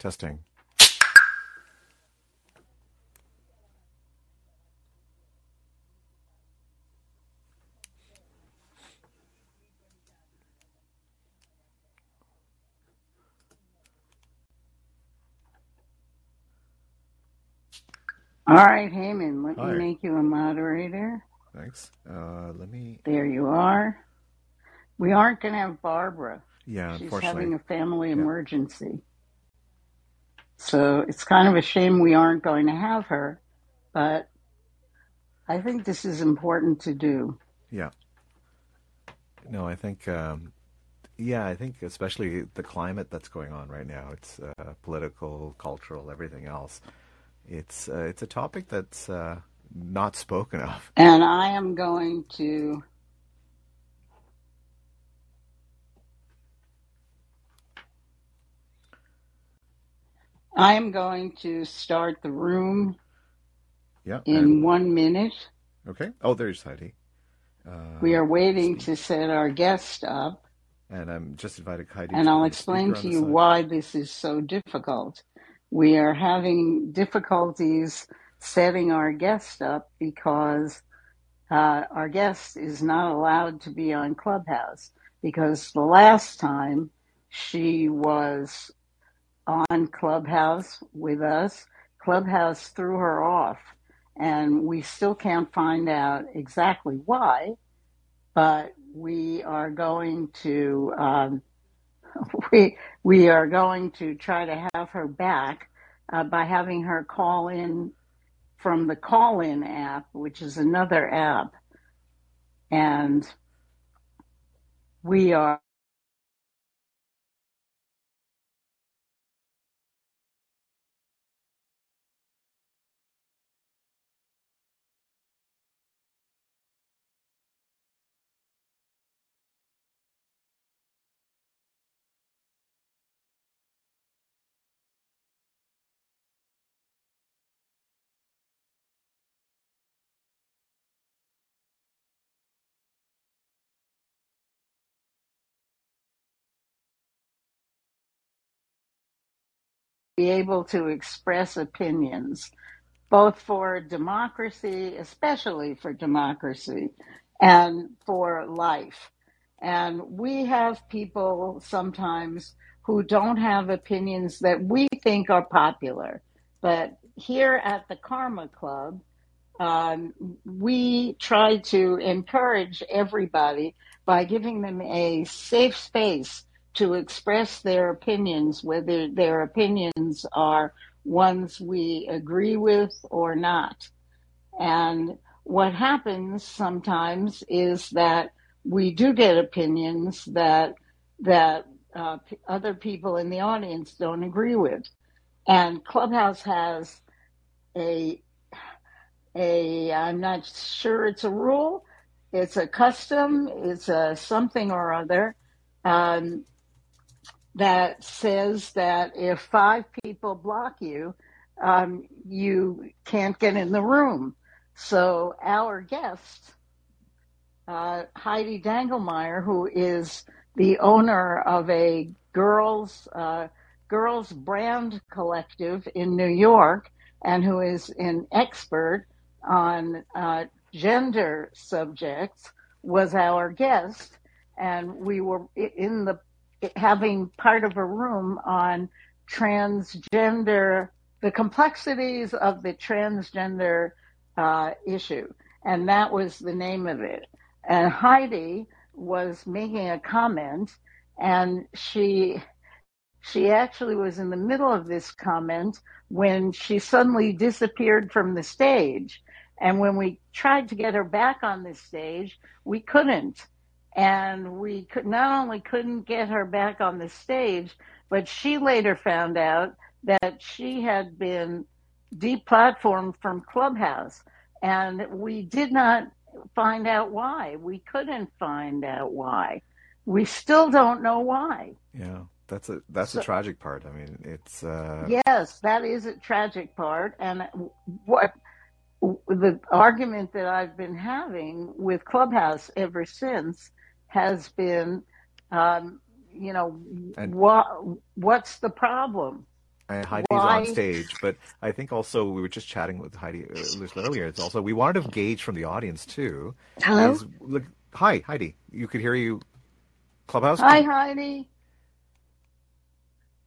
Testing. All right, Heyman, let me make you a moderator. Thanks. Uh, let me. There you are. We aren't going to have Barbara. Yeah, She's having a family Yeah. emergency. So it's kind of a shame we aren't going to have her, but I think this is important to do. Yeah. No, I think. Um, yeah, I think especially the climate that's going on right now. It's uh, political, cultural, everything else. It's uh, it's a topic that's uh, not spoken of. And I am going to, I am going to start the room Yeah. in one minute. okay. Oh, there's Heidi. We Uh, are waiting to set our guest up. And I'm just invited Heidi And I'll explain to you why this is so difficult. We are having difficulties setting our guest up because uh, our guest is not allowed to be on Clubhouse. Because the last time she was on Clubhouse with us, Clubhouse threw her off. And we still can't find out exactly why, but we are going to. Um, we we are going to try to have her back uh, by having her call in from the Callin app, which is another app, and we are be able to express opinions, both for democracy, especially for democracy, and for life. And we have people sometimes who don't have opinions that we think are popular. But here at the Karma Club, um, we try to encourage everybody by giving them a safe space to express their opinions, whether their opinions are ones we agree with or not. And what happens sometimes is that we do get opinions that that uh, p- other people in the audience don't agree with. And Clubhouse has a a I'm not sure it's a rule, it's a custom, it's a something or other um, that says that if five people block you, um, you can't get in the room. So our guest, uh, Heidi Dangelmaier, who is the owner of a girls uh, girls brand collective in New York, and who is an expert on uh, gender subjects, was our guest, and we were in the having part of a room on transgender, the complexities of the transgender uh, issue, and that was the name of it. And Heidi was making a comment, and she she actually was in the middle of this comment when she suddenly disappeared from the stage. And when we tried to get her back on the stage, we couldn't. And we could not only couldn't get her back on the stage, but she later found out that she had been deplatformed from Clubhouse. And we did not find out why. We couldn't find out why. We still don't know why. Yeah, that's a that's a tragic part. I mean, it's uh, yes, that is a tragic part. And what the argument that I've been having with Clubhouse ever since has been, um, you know, and what what's the problem? And Heidi's Why- on stage, but I think also we were just chatting with Heidi uh, earlier. It's also we wanted to gauge from the audience too. Hello? is- look, hi, Heidi. You could hear you. Clubhouse. Hi, Heidi.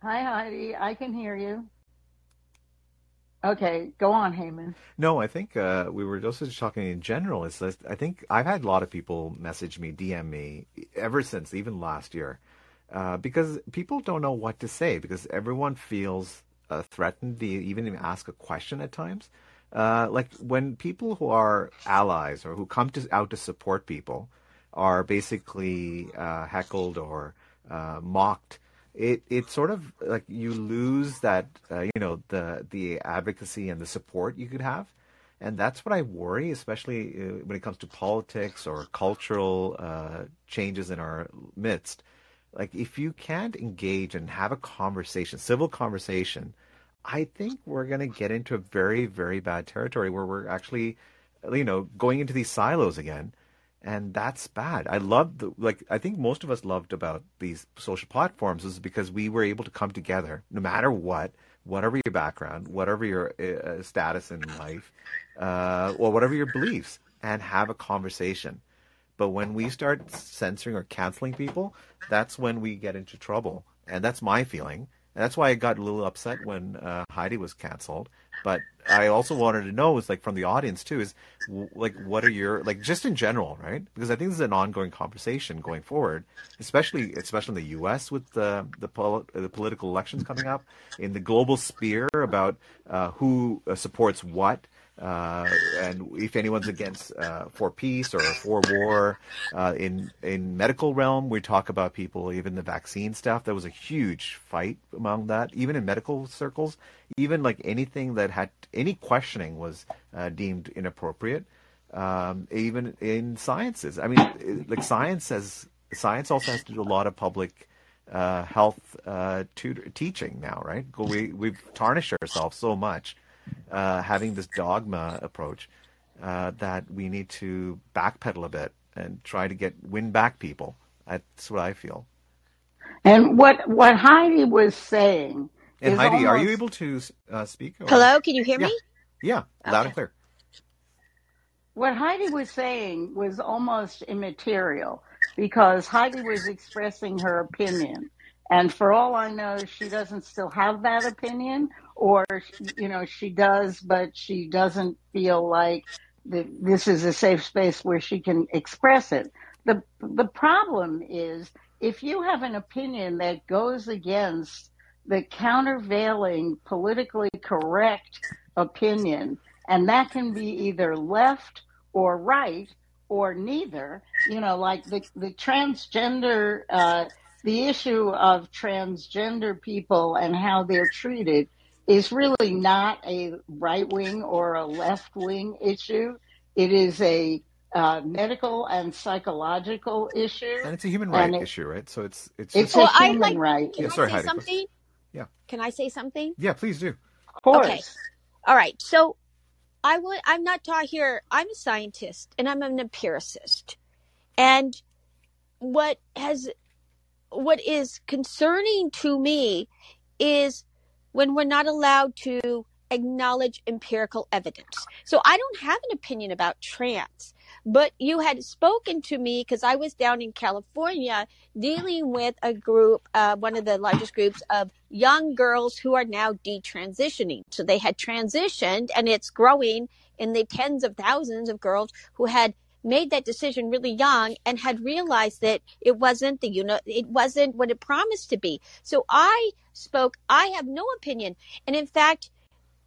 Hi, Heidi. I can hear you. Okay, go on, Heyman. No, I think uh, we were also just talking in general. Is that I think I've had a lot of people message me, DM me ever since, even last year, uh, because people don't know what to say because everyone feels uh, threatened to even ask a question at times. Uh, like when people who are allies or who come to, out to support people are basically uh, heckled or uh, mocked it it sort of like you lose that uh, you know the the advocacy and the support you could have. And that's what I worry especially uh, when it comes to politics or cultural uh, changes in our midst. Like if you can't engage and have a conversation civil conversation I think we're going to get into a very very bad territory where we're actually you know going into these silos again and that's bad. I love the like. I think most of us loved about these social platforms is because we were able to come together, no matter what, whatever your background, whatever your uh, status in life, uh, or whatever your beliefs, and have a conversation. But when we start censoring or canceling people, that's when we get into trouble, and that's my feeling. And that's why I got a little upset when uh, Heidi was canceled. But I also wanted to know, is like from the audience too, is like what are your like just in general, right? Because I think this is an ongoing conversation going forward, especially especially in the U.S. with the the, pol- the political elections coming up, in the global sphere about uh, who uh, supports what. Uh, and if anyone's against uh, for peace or for war, uh, in in medical realm, we talk about people even the vaccine stuff. There was a huge fight among that, even in medical circles. Even like anything that had any questioning was uh, deemed inappropriate. Um, even in sciences, I mean, like science has science also has to do a lot of public uh, health tutor- teaching now, right? We we've tarnished ourselves so much uh, having this dogma approach uh, that we need to backpedal a bit and try to get win back people. That's what I feel. And what what Heidi was saying And is Heidi, are you able to uh, speak? or- Hello, can you hear Yeah. me? Yeah, loud Okay. and clear. what Heidi was saying was almost immaterial because Heidi was expressing her opinion. And for all I know, she doesn't still have that opinion, or, you know, she does, but she doesn't feel like this is a safe space where she can express it. The, the problem is if you have an opinion that goes against the countervailing politically correct opinion, and that can be either left or right or neither. You know, like the the transgender, uh, the issue of transgender people and how they're treated is really not a right wing or a left wing issue. It is a uh, medical and psychological issue. And it's a human And right it- issue, right? So it's it's, It's just a Well, human like- right. Can Yeah, I sorry, say Heidi, go- something? Yeah. Can I say something? yeah. Please do. Of course. Okay. All right. So I would I'm not taught here I'm a scientist and I'm an empiricist. And what has what is concerning to me is when we're not allowed to acknowledge empirical evidence. So I don't have an opinion about trans, but you had spoken to me because I was down in California dealing with a group, uh, one of the largest groups of young girls who are now detransitioning. So they had transitioned and it's growing in the tens of thousands of girls who had made that decision really young and had realized that it wasn't the you know it wasn't what it promised to be. So i spoke i have no opinion. And in fact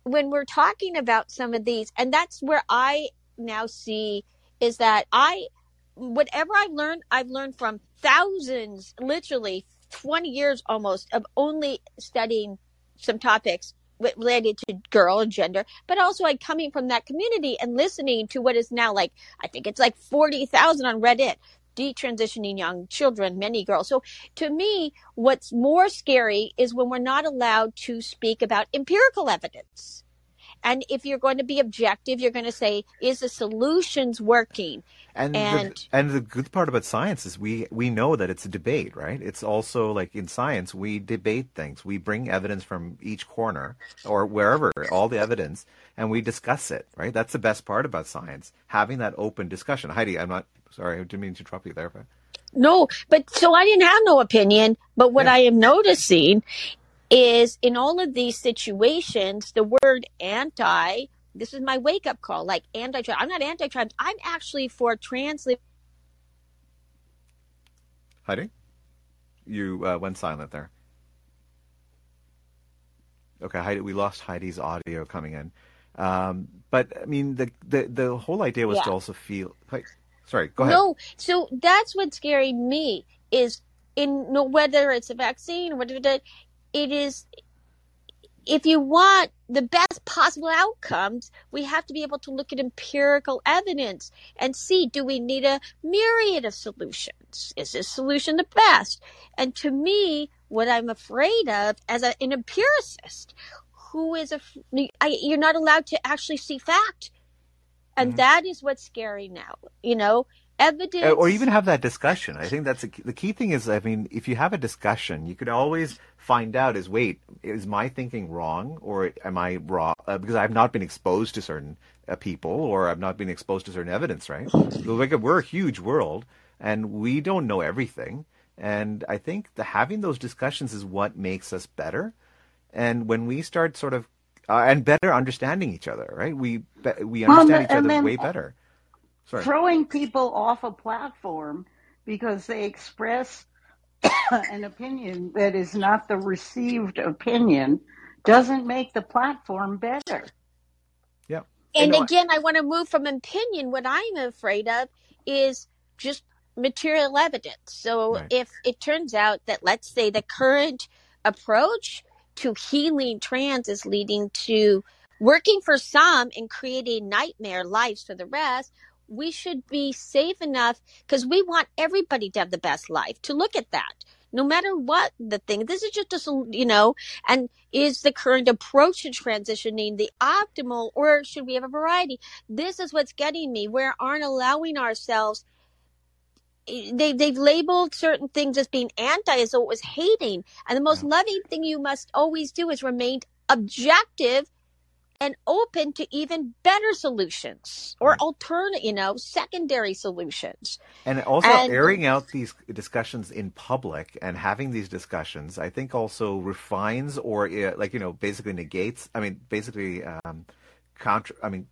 when we're talking about some of these and that's where i now see is that i whatever i've learned i've learned from thousands literally 20 years almost of only studying some topics related to girl and gender but also like coming from that community and listening to what is now like i think it's like 40,000 on reddit detransitioning young children many girls. So to me what's more scary is when we're not allowed to speak about empirical evidence And if you're going to be objective, you're going to say, is the solutions working? And And- the, and the good part about science is we we know that it's a debate, right? It's also like in science we debate things. We bring evidence from each corner or wherever, all the evidence, and we discuss it, right? That's the best part about science, having that open discussion. Heidi, I'm not sorry, I didn't mean to interrupt you there, but No, but so I didn't have no opinion. But what Yeah. I am noticing is in all of these situations, the word anti, this is my wake up call, like anti trans. I'm not anti trans. I'm actually for trans Heidi, you uh, went silent there. Okay, Heidi, we lost Heidi's audio coming in. Um, but I mean, the, the the whole idea was to also feel. Like, sorry, go ahead. No, so that's what's scaring me is in no whether it's a vaccine or whatever that it is. If you want the best possible outcomes, we have to be able to look at empirical evidence and see do we need a myriad of solutions? Is this solution the best? And to me, what I'm afraid of as a, an empiricist, who is a I, you're not allowed to actually see fact, and Mhm. that is what's scary now. You know, evidence or even have that discussion. I think that's a, the key thing. Is I mean, if you have a discussion, you could always find out: is wait, is my thinking wrong, or am I wrong? Uh, because I've not been exposed to certain uh, people, or I've not been exposed to certain evidence. Right? like we're a huge world, and we don't know everything. And I think the having those discussions is what makes us better. And when we start sort of uh, and better understanding each other, right? We be- we Well, understand each other then- way better. Sorry. throwing people off a platform because they express an opinion that is not the received opinion doesn't make the platform better. Yeah. And know, I- again, I want to move from opinion. What I'm afraid of is just material evidence. So Right. if it turns out that, let's say, the current approach to healing trans is leading to working for some and creating nightmare lives for the rest, we should be safe enough because we want everybody to have the best life to look at that. No matter what the thing, this is just a, you know, and is the current approach to transitioning the optimal or should we have a variety? This is what's getting me. We aren't allowing ourselves eh, they they've labeled certain things as being anti as though it was hating. And the most loving thing you must always do is remain objective and open to even better solutions or Right. alternate, you know, secondary solutions. And also And- airing out these discussions in public and having these discussions, I think also refines or uh, like you know basically negates. I mean, basically um, contra. I mean,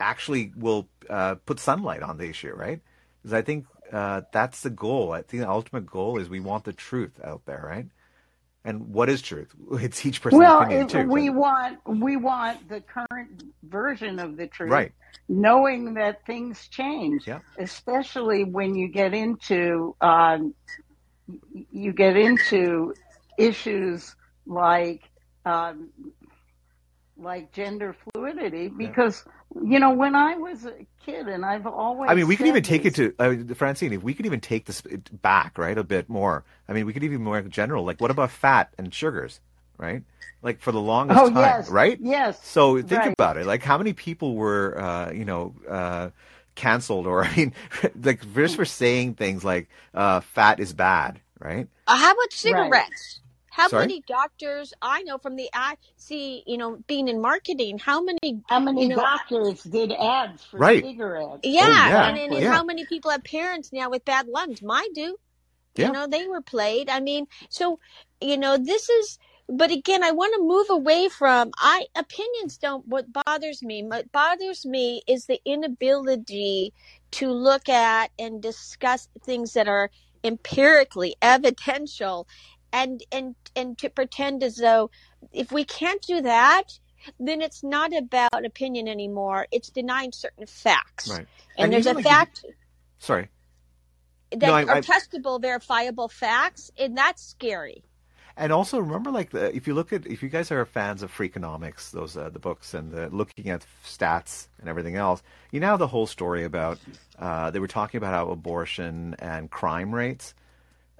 actually will uh, put sunlight on the issue, right? Because I think uh, that's the goal. I think the ultimate goal is we want the truth out there, right? And what is truth? It's each person's Well, opinion too. we want we want the current version of the truth, Right. knowing that things change, Yeah. especially when you get into um, you get into issues like um, like gender fluidity. Because you know, when I was a kid, and I've always I mean, we could even take this, it to uh, Francine. If we could even take this back, right, a bit more. I mean, we could even more general. Like, what about fat and sugars, right? Like for the longest Oh time, yes, right? Yes. So think right. about it. Like, how many people were, uh, you know, uh, canceled, or I mean, like just for saying things like uh, "fat is bad," right? Uh, how about cigarettes? How Sorry? many doctors I know from the I see, you know, being in marketing, how many How many you know, doctors did ads for Right. cigarettes? Yeah, oh, yeah, and, and, and yeah. how many people have parents now with bad lungs? Mine do. Yeah. You know, they were played. I mean, so you know, this is. But again, I want to move away from I opinions. Don't. What bothers me? What bothers me is the inability to look at and discuss things that are empirically evidential, and and and to pretend as though if we can't do that, then it's not about opinion anymore. It's denying certain facts. Right. And, And there's a like fact Sorry. that No, I- are I- testable, verifiable facts, and that's scary. And also remember, like, the, if you look at, if you guys are fans of Freakonomics, those uh, the books and the, looking at stats and everything else, you know the whole story about uh, they were talking about how abortion and crime rates,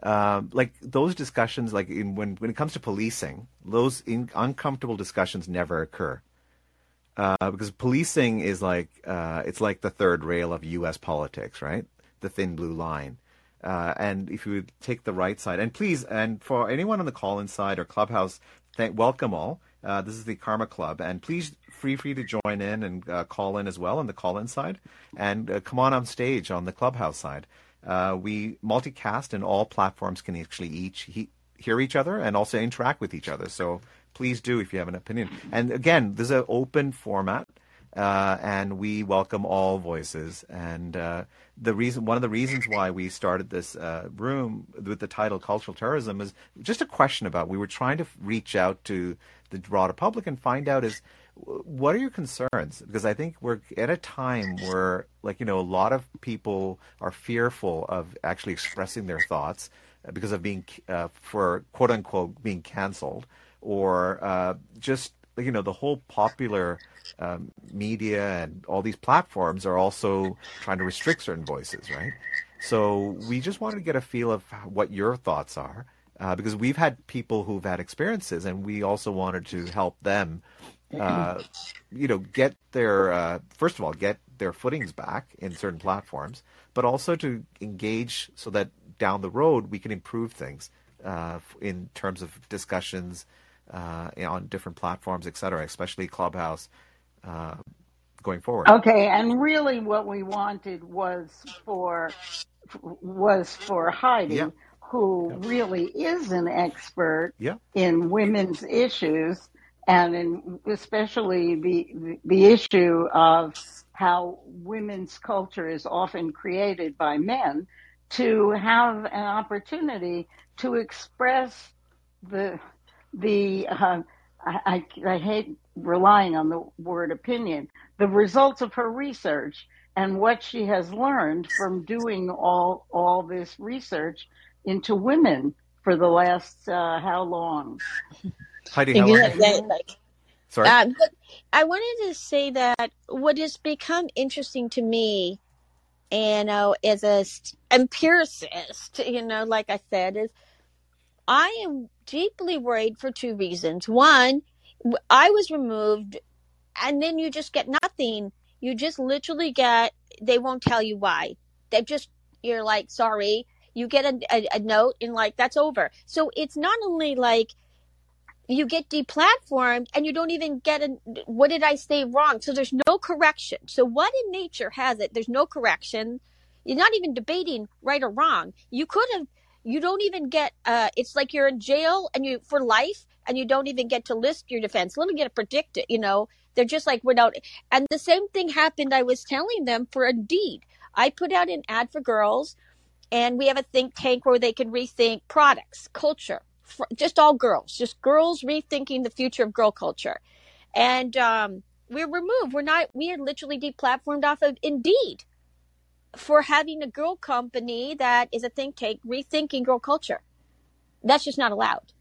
um, like those discussions, like in, when when it comes to policing, those in, uncomfortable discussions never occur. uh, because policing is like uh, it's like the third rail of U.S. politics, right? The thin blue line. Uh, and if you take the right side, and please, and for anyone on the call-in side or clubhouse, thank, welcome all. Uh, this is the Karma Club, and please free free to join in and uh, call in as well on the call-in side, and uh, come on on stage on the clubhouse side. Uh, we multicast, and all platforms can actually each he- hear each other and also interact with each other. So please do if you have an opinion. And again, this is an open format. Uh, and we welcome all voices. And uh, the reason, one of the reasons why we started this uh, room with the title "Cultural Terrorism" is just a question about. We were trying to reach out to the broader public and find out is what are your concerns? Because I think we're at a time where, like you know, a lot of people are fearful of actually expressing their thoughts because of being, uh, for quote unquote, being canceled, or uh, just you know the whole popular um, media and all these platforms are also trying to restrict certain voices, right? So we just wanted to get a feel of what your thoughts are, uh, because we've had people who've had experiences, and we also wanted to help them, uh, you know, get their uh, first of all get their footings back in certain platforms, but also to engage so that down the road we can improve things uh, in terms of discussions uh, on different platforms, et cetera, especially Clubhouse uh, going forward. Okay, and really, what we wanted was for was for Heidi, Yeah. who Yeah. really is an expert Yeah. in women's issues, and in especially the the issue of how women's culture is often created by men, to have an opportunity to express the the uh, I, I, hate relying on the word opinion, the results of her research and what she has learned from doing all all this research into women for the last uh, how long? Heidi, how long? Yeah, yeah, like, Sorry. uh, I wanted to say that what has become interesting to me, you know, as a empiricist, you know, like I said, is I am deeply worried for two reasons. One, I was removed, and then you just get nothing. You just literally get, they won't tell you why. They just, you're like, sorry. You get a, a, a note and like, that's over. So it's not only like, you get deplatformed and you don't even get a what did I say wrong? So there's no correction. So what in nature has it? There's no correction. You're not even debating right or wrong. You could have you don't even get uh it's like you're in jail and you for life and you don't even get to list your defense. Let me get to predict it, you know. They're just like without and the same thing happened I was telling them for Indeed. I put out an ad for girls and we have a think tank where they can rethink products, culture, fr- just all girls, just girls rethinking the future of girl culture. And um, we're removed. We're not. We are literally deplatformed off of Indeed for having a girl company that is a think tank rethinking girl culture. That's just not allowed.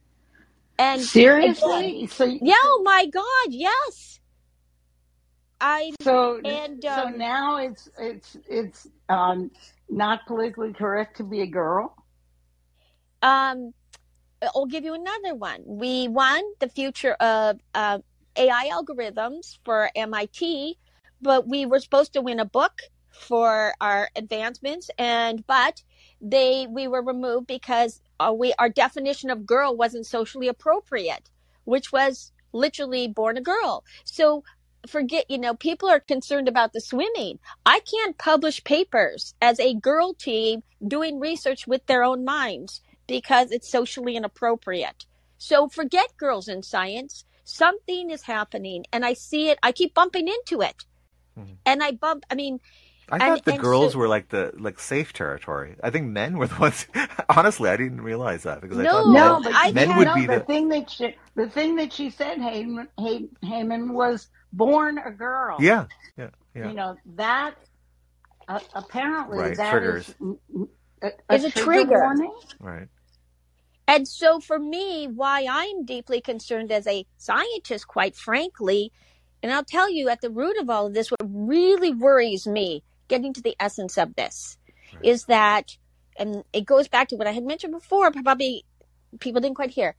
And again, Seriously? So yeah, oh my God, yes. I so and so um, now it's it's it's um, not politically correct to be a girl. um I'll give you another one. We won the future of uh, AI algorithms for MIT, but we were supposed to win a book for our advancements, and but they we were removed because uh, we our definition of girl wasn't socially appropriate, which was literally born a girl. So forget, you know, people are concerned about the swimming. I can't publish papers as a girl team doing research with their own minds because it's socially inappropriate. So forget girls in science. Something is happening and I see it. I keep bumping into it. Mhm. And I bump, I mean, I and, thought the and girls so, were like the like safe territory. I think men were the ones. Honestly, I didn't realize that because I No, thought men No, but I men yeah, would no. be The the thing that she, the thing that she said, Heyman, Hay, Heyman was born a girl. yeah yeah yeah You know that. Uh, apparently, right that triggers is a, a is a trigger trigger. warning. right And so for me, why I'm deeply concerned as a scientist, quite frankly, and I'll tell you at the root of all of this, what really worries me, getting to the essence of this, right. is that, and it goes back to what I had mentioned before, probably people didn't quite hear,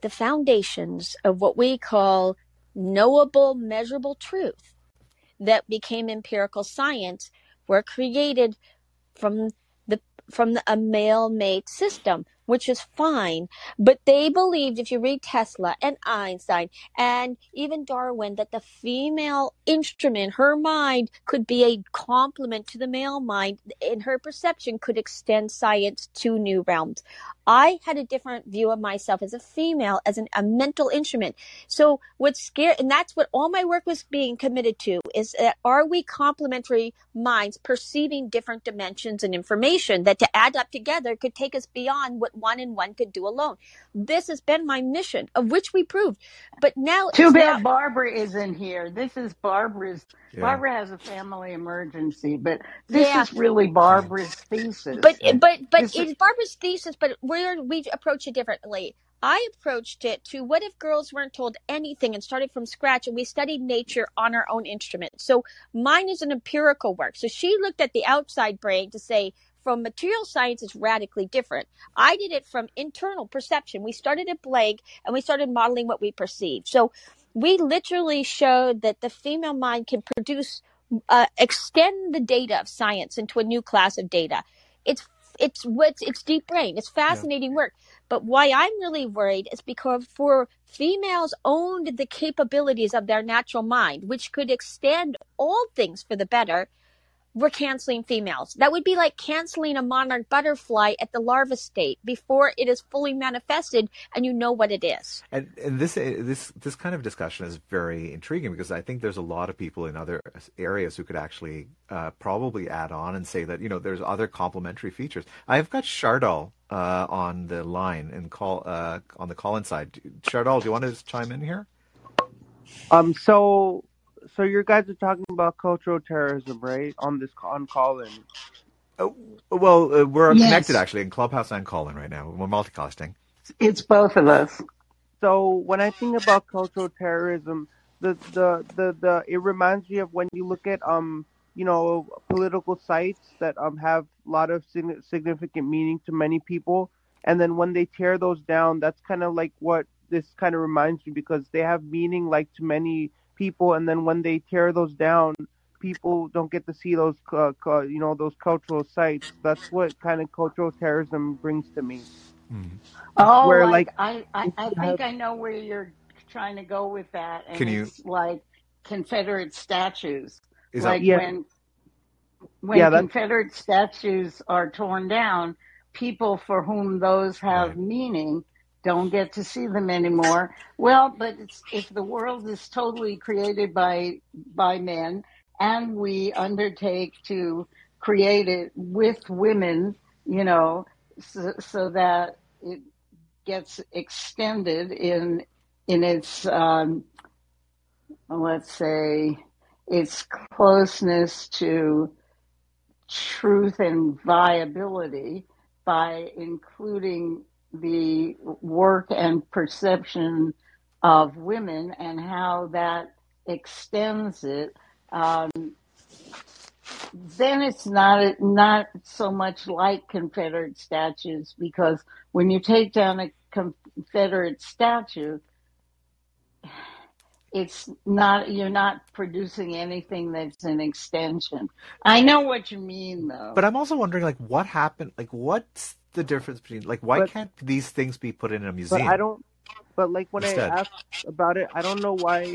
the foundations of what we call knowable, measurable truth that became empirical science were created from the from the, a male made system which is fine. But they believed, if you read Tesla and Einstein and even Darwin, that the female instrument, her mind, could be a complement to the male mind, in her perception, could extend science to new realms. I had a different view of myself as a female, as an, a mental instrument. So what's scary, and that's what all my work was being committed to, is that are we complementary minds perceiving different dimensions and information that to add up together could take us beyond what one and one could do alone. This has been my mission, of which we proved. But now, too bad now, Barbara isn't here. This is Barbara's. Yeah. Barbara has a family emergency, but this yeah. is really Barbara's thesis. But but but this it's is, Barbara's thesis. But we're we approach it differently. I approached it to what if girls weren't told anything and started from scratch and we studied nature on our own instrument. So mine is an empirical work. So she looked at the outside brain to say, from material science is radically different. I did it from internal perception. We started at blank and we started modeling what we perceived. So we literally showed that the female mind can produce, uh, extend the data of science into a new class of data. It's it's what's it's deep brain. It's fascinating yeah. work. But why I'm really worried is because for females owned the capabilities of their natural mind, which could extend all things for the better, we're canceling females. That would be like canceling a monarch butterfly at the larva state before it is fully manifested and you know what it is. And, and this this this kind of discussion is very intriguing because I think there's a lot of people in other areas who could actually uh, probably add on and say that you know there's other complementary features. I've got Shardal uh, on the line and call uh, on the call inside. Shardal, do you want to chime in here? Um. So so you guys are talking about cultural terrorism, right? On this on Callin. Uh, well, uh, we're yes. connected actually in Clubhouse and Callin right now. We're multicasting. It's both of us. So when I think about cultural terrorism, the the the, the it reminds me of when you look at um you know political sites that um have a lot of significant meaning to many people, and then when they tear those down, that's kind of like what this kind of reminds me because they have meaning like to many people, and then when they tear those down, people don't get to see those, uh, you know, those cultural sites. That's what kind of cultural terrorism brings to me. Mm. Oh, where, like, like I, I, I think have, I know where you're trying to go with that, and can it's you, like Confederate statues. Is like that, yeah. when when yeah, Confederate statues are torn down, people for whom those have right. meaning don't get to see them anymore. Well, but if the world is totally created by by men, and we undertake to create it with women, you know, so, so that it gets extended in in its um, let's say its closeness to truth and viability by including the work and perception of women and how that extends it, um, then it's not not so much like Confederate statues because when you take down a Confederate statue, it's not you're not producing anything that's an extension. I know what you mean though. But I'm also wondering like what happened like what's the difference between like why but, can't these things be put in a museum? But I don't. But like when instead? I ask about it, I don't know why.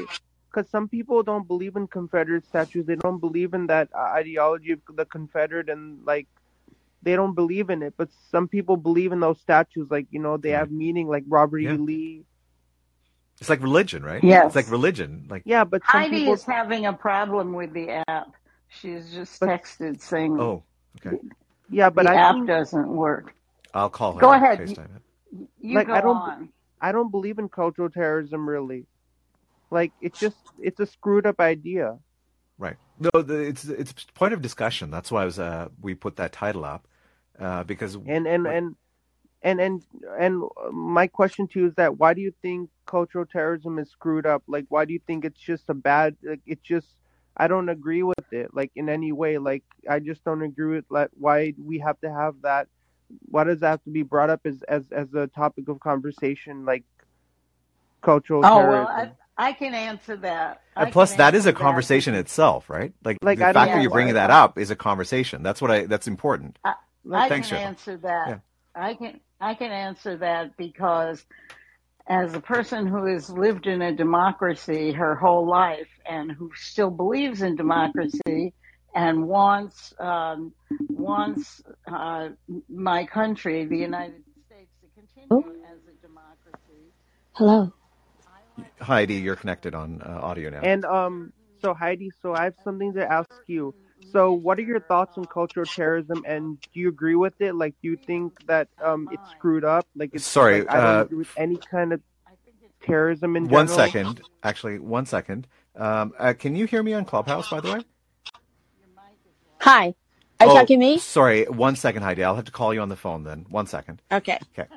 Because some people don't believe in Confederate statues. They don't believe in that uh, ideology of the Confederate and like they don't believe in it. But some people believe in those statues. Like you know they have meaning. Like Robert yeah. E. Lee. It's like religion, right? Yes. It's like religion. Like yeah, but Heidi people... is having a problem with the app. She's just but... texted saying. Oh, okay. Yeah, but the I app think... doesn't work. I'll call her. Go ahead. You, you like go I don't, on. I don't believe in cultural terrorism really. Like it's just it's a screwed up idea. Right. No, the, it's it's point of discussion. That's why I was uh, we put that title up uh, because and and and and and and my question to you is that why do you think cultural terrorism is screwed up? Like why do you think it's just a bad? Like it's just I don't agree with it. Like in any way. Like I just don't agree with like why we have to have that why does that have to be brought up as as as a topic of conversation like cultural oh, terrorism? Well, I can answer that. I And plus, that is a answer that. conversation itself, right? Like, Like, the I fact that you're bringing that up is a conversation. That's what I. That's important. I, I Thanks, can Cheryl. answer that. Yeah. I can I can answer that because as a person who has lived in a democracy her whole life and who still believes in democracy and wants um, wants uh, my country, the United States, to continue as a democracy. Hello. Heidi, you're connected on uh, audio now. And um, so Heidi, so I have something to ask you. So, what are your thoughts on cultural terrorism, and do you agree with it? Like, do you think that um, it's screwed up? Like, it's Sorry, like, I don't uh, agree with any kind of terrorism in one general. second, actually, one second. Um, uh, can you hear me on Clubhouse, by the way? Hi. Are you Oh, talking to me? Sorry, one second, Heidi. I'll have to call you on the phone then. One second. Okay. Okay.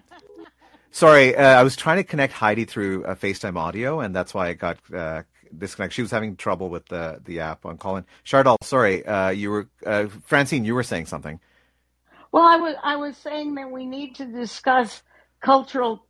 Sorry, uh, I was trying to connect Heidi through uh, FaceTime audio, and that's why I got uh, disconnected. She was having trouble with the the app on Callin. Chardol, sorry, uh, you were uh, Francine. You were saying something. Well, I was I was saying that we need to discuss cultural.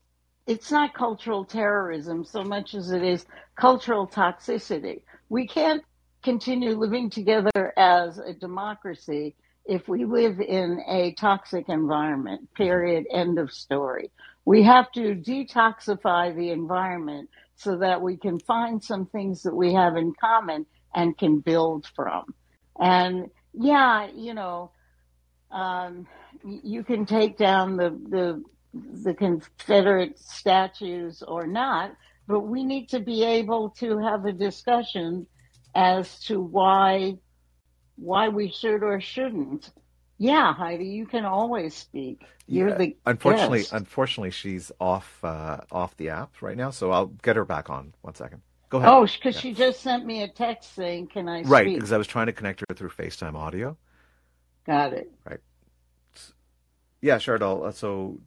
It's not cultural terrorism so much as it is cultural toxicity. We can't continue living together as a democracy if we live in a toxic environment. Period. End of story. We have to detoxify the environment so that we can find some things that we have in common and can build from. And yeah, you know, um, you can take down the, the the Confederate statues or not, but we need to be able to have a discussion as to why why we should or shouldn't. Yeah, Heidi, you can always speak. You're Yeah, the unfortunately, guest. unfortunately, she's off uh, off the app right now. So I'll get her back on. One second. Go ahead. Oh, because Yeah. she just sent me a text saying, "Can I Right, speak?" because I was trying to connect her through FaceTime audio. Got it. Right. Yeah, Chardol. Uh, so,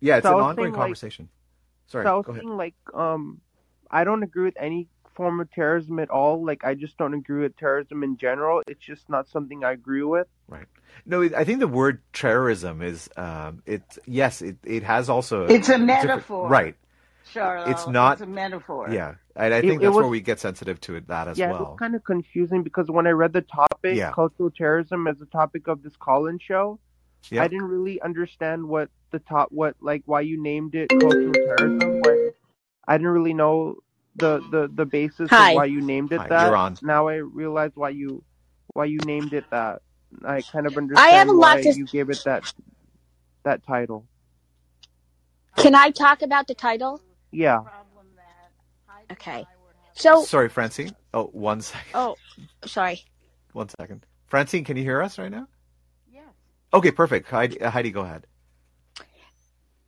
yeah, it's So I an ongoing saying, like- conversation. Sorry, so I was go ahead. thinking, like, um, I don't agree with any form of terrorism at all. Like, I just don't agree with terrorism in general. It's just not something I agree with. Right. No, I think the word terrorism is um, it. Yes, it, it has also. It's a different- metaphor. Right. Charlotte, It's not- It's a metaphor. Yeah, and I think it that's where was- we get sensitive to it, that as yeah, it well. was kind of confusing because when I read the topic, Yeah. cultural terrorism as a topic of this call-in show, Yeah. I didn't really understand what the top, what like why you named it cultural terrorism. When I didn't really know the the the basis Hi. of why you named it Hi, that. you're on. Now I realize why you why you named it that. I kind of understand I have a lot why to- you gave it that that title. Can I talk about the title? Yeah. Okay. So, Sorry, Francine. Oh, one second. oh, sorry. One second. Francine, can you hear us right now? Yes. Okay, perfect. Heidi, uh, Heidi go ahead.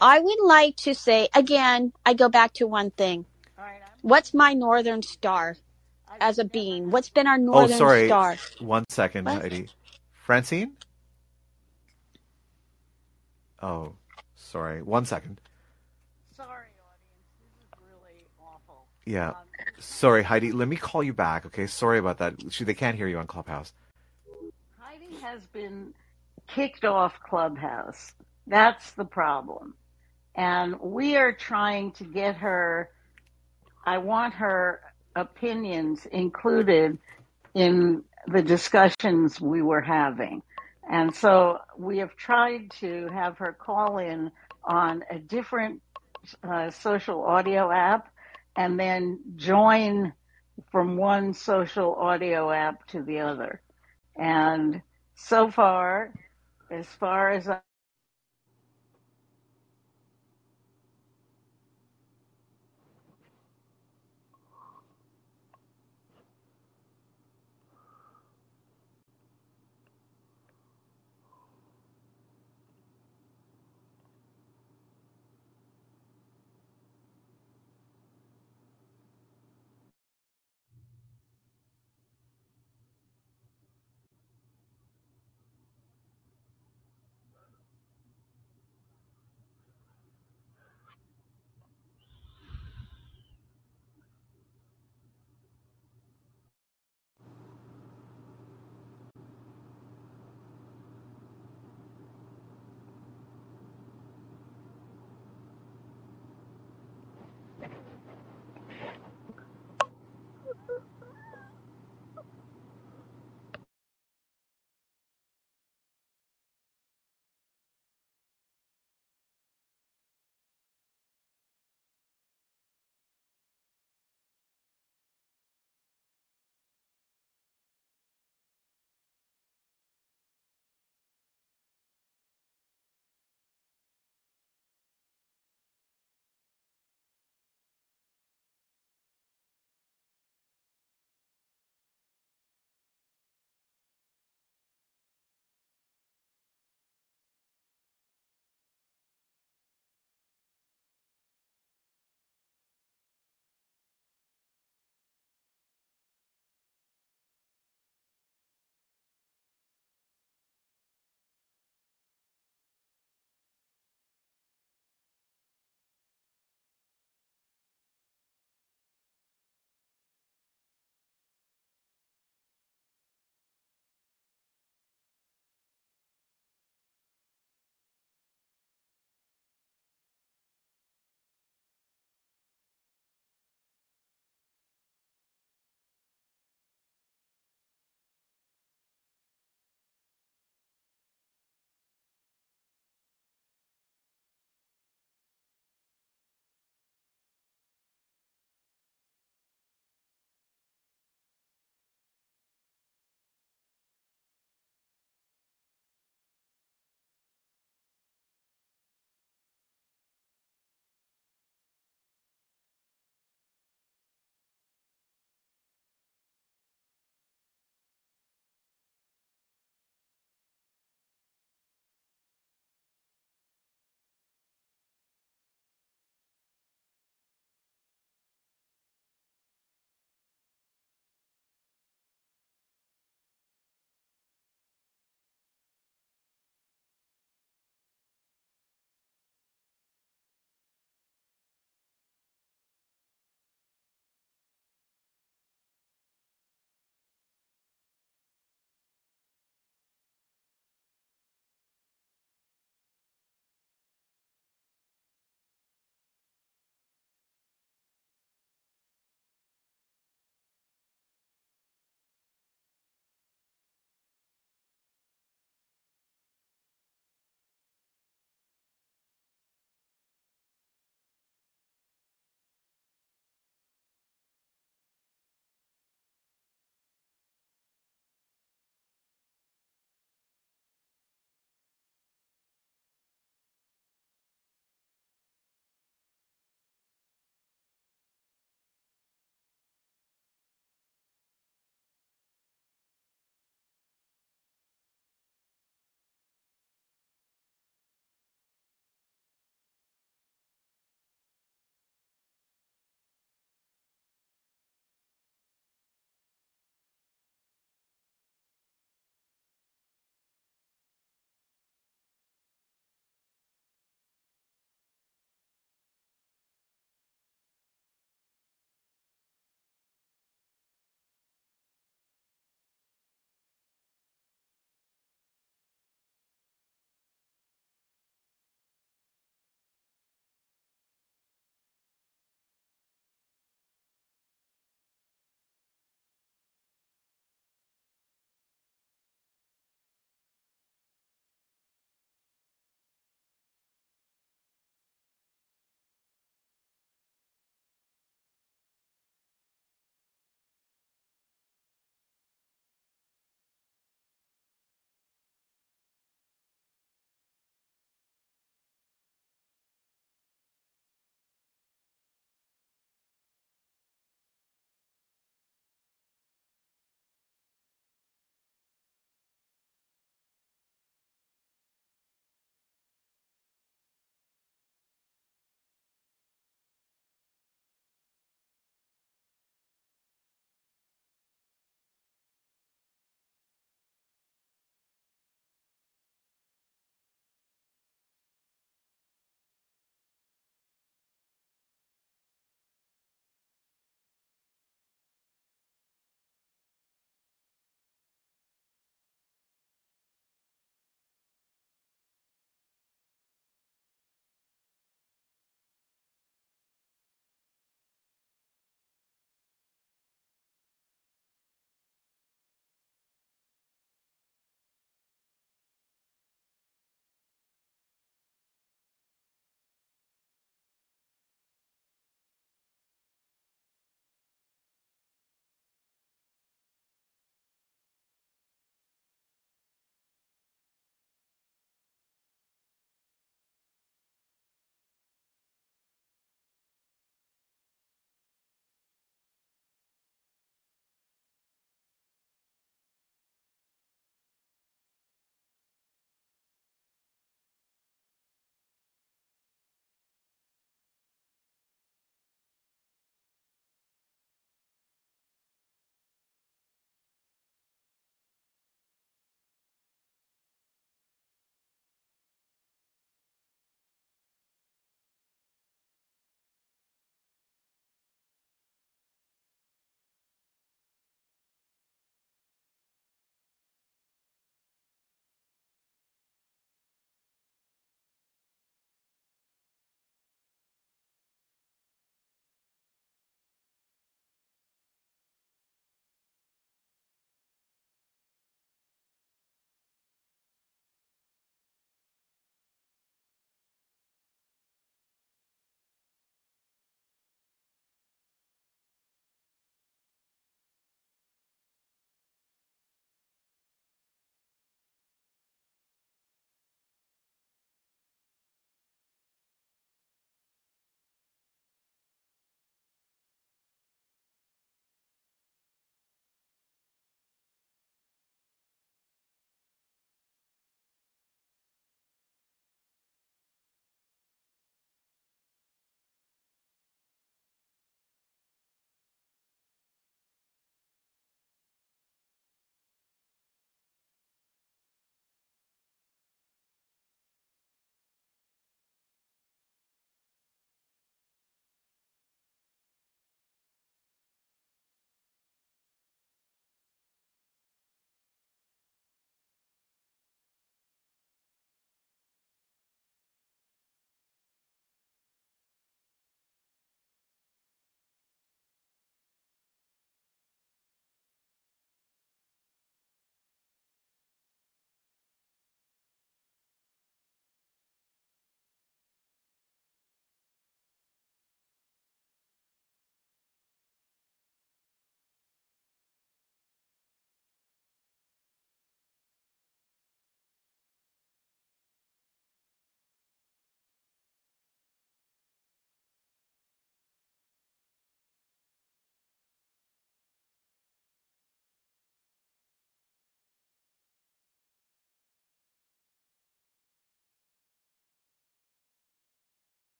I would like to say again, I go back to one thing. All right. I'm, What's my northern star as a being? What's been our northern oh, sorry. star? One second, What? Heidi. Francine? Oh, sorry. One second. Sorry, audience. This is really awful. Yeah. Um, Sorry, Heidi. Let me call you back. Okay. Sorry about that. She, they can't hear you on Clubhouse. Heidi has been kicked off Clubhouse. That's the problem. And we are trying to get her, I want her opinions included in the discussions we were having. And so we have tried to have her call in on a different uh, social audio app and then join from one social audio app to the other. And so far, as far as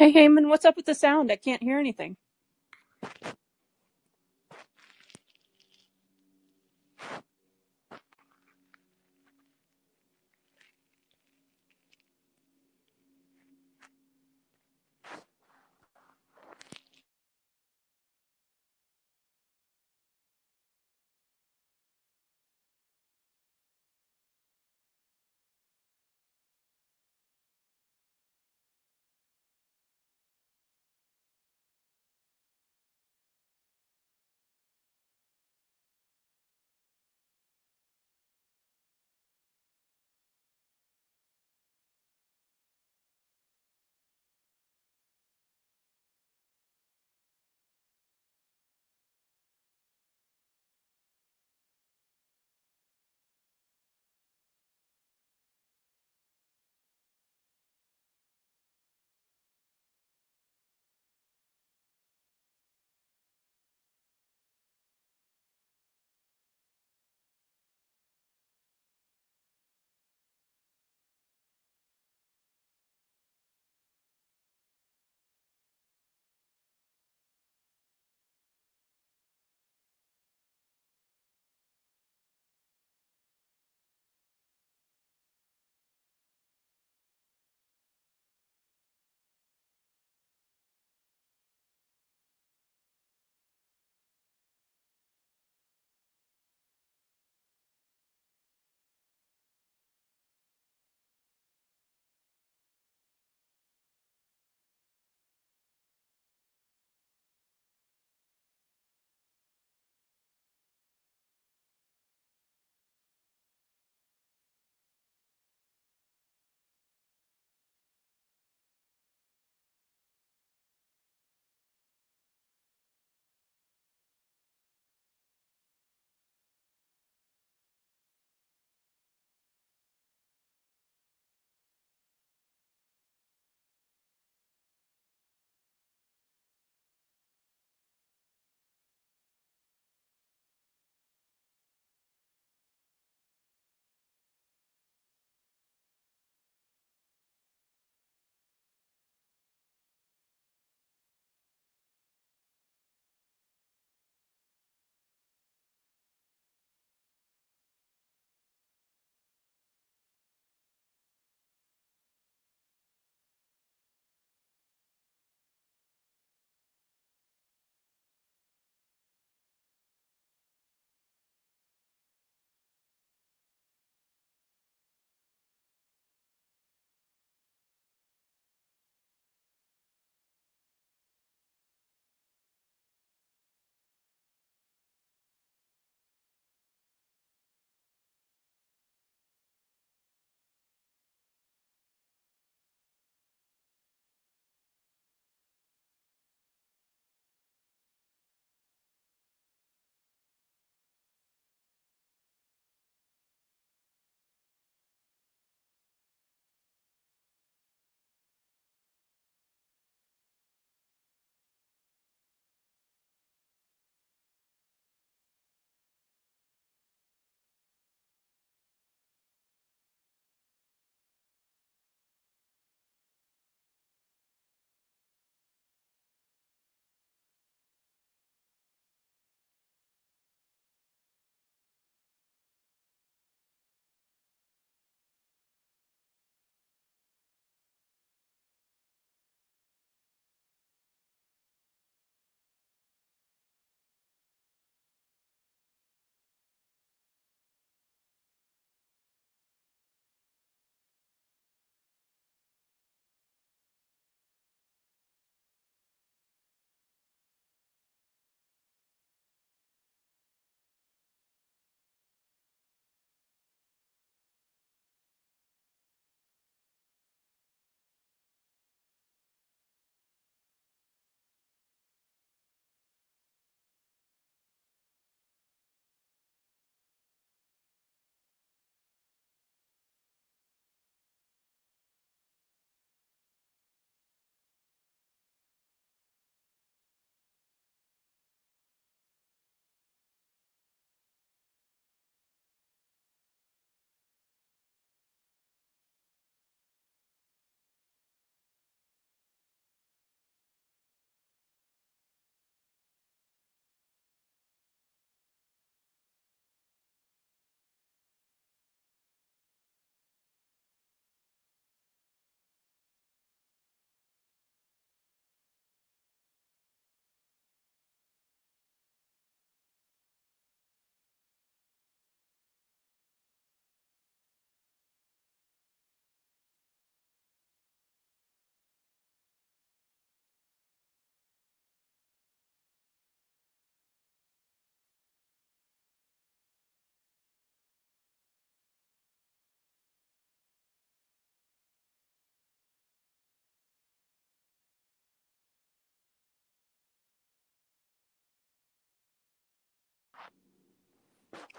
Hey, Heyman, what's up with the sound? I can't hear anything.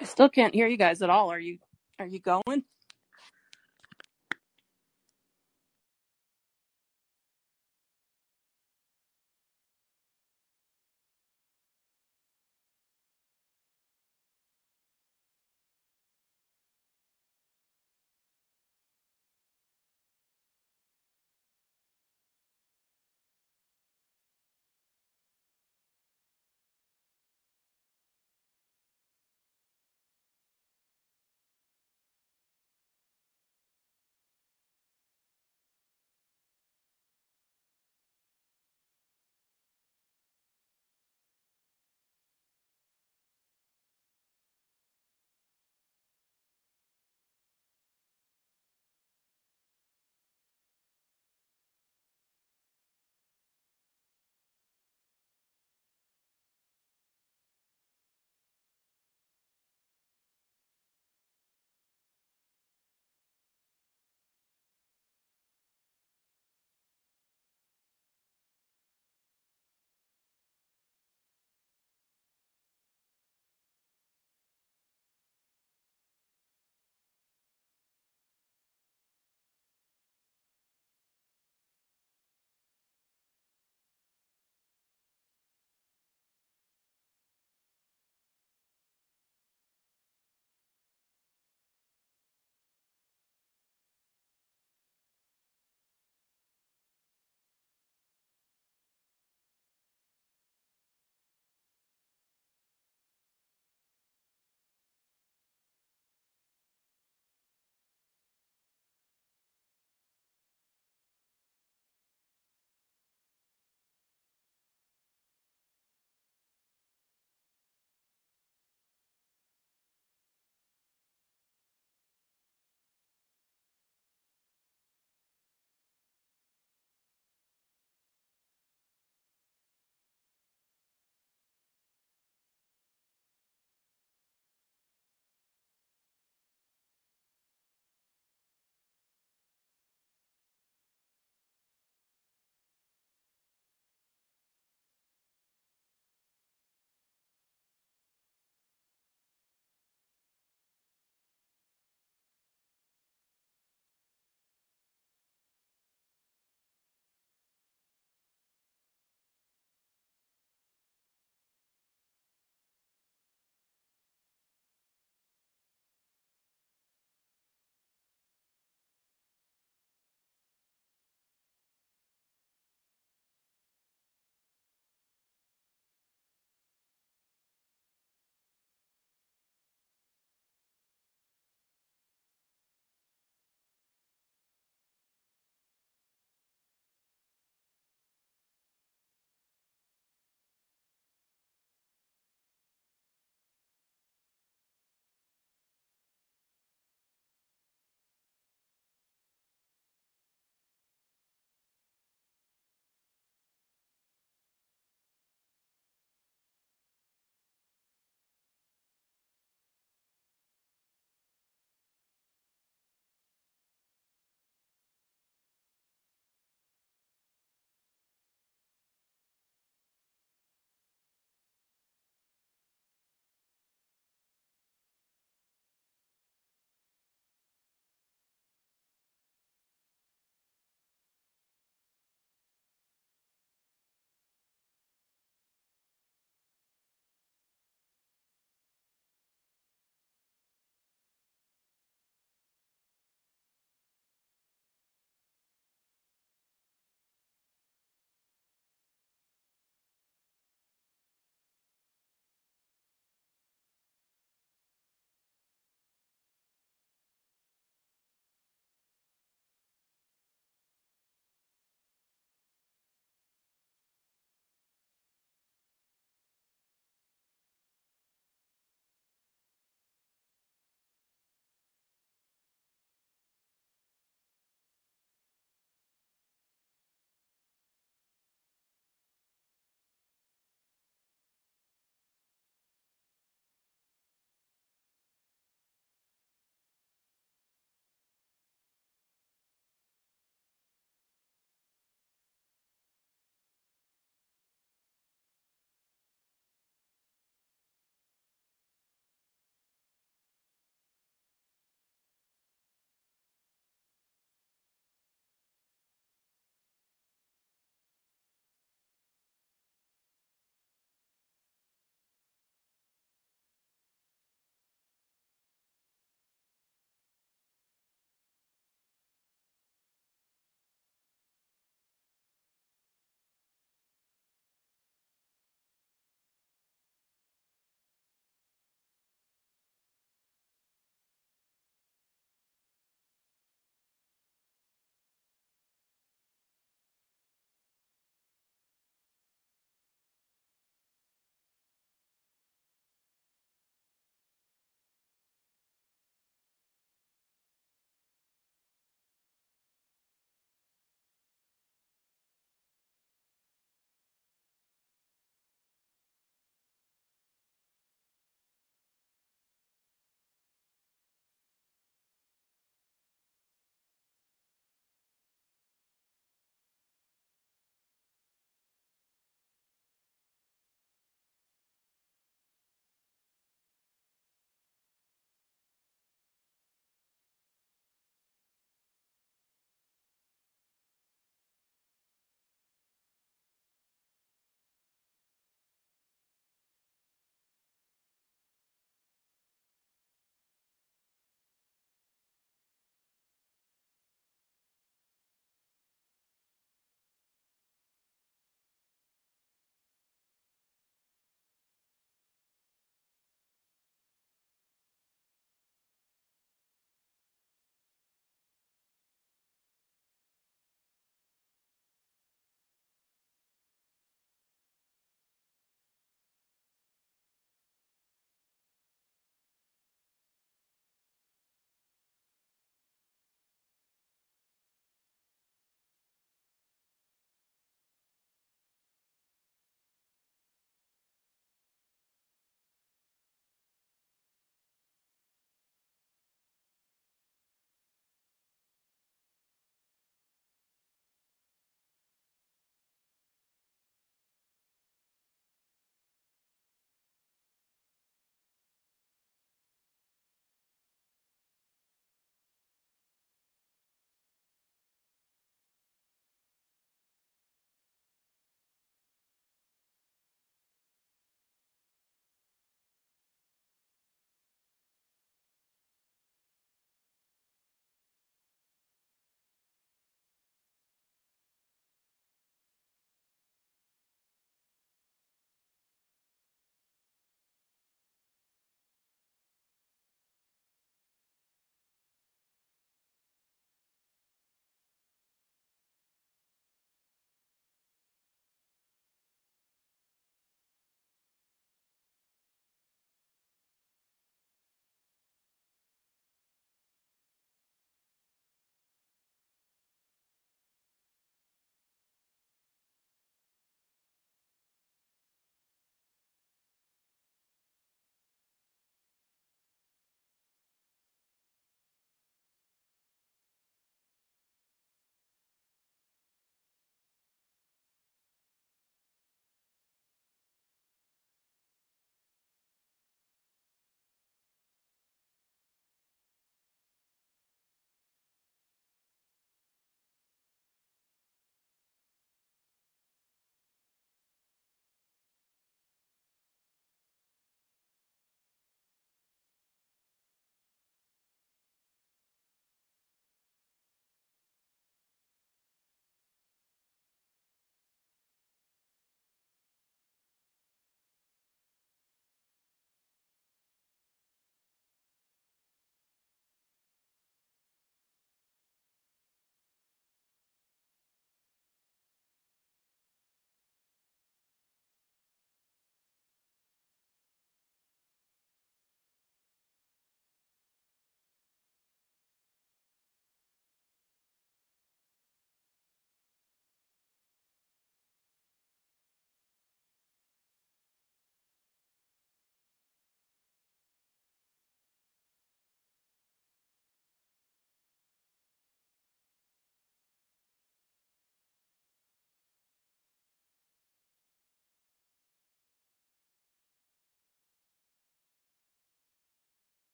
I still can't hear you guys at all. Are you are you going?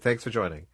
Thanks for joining.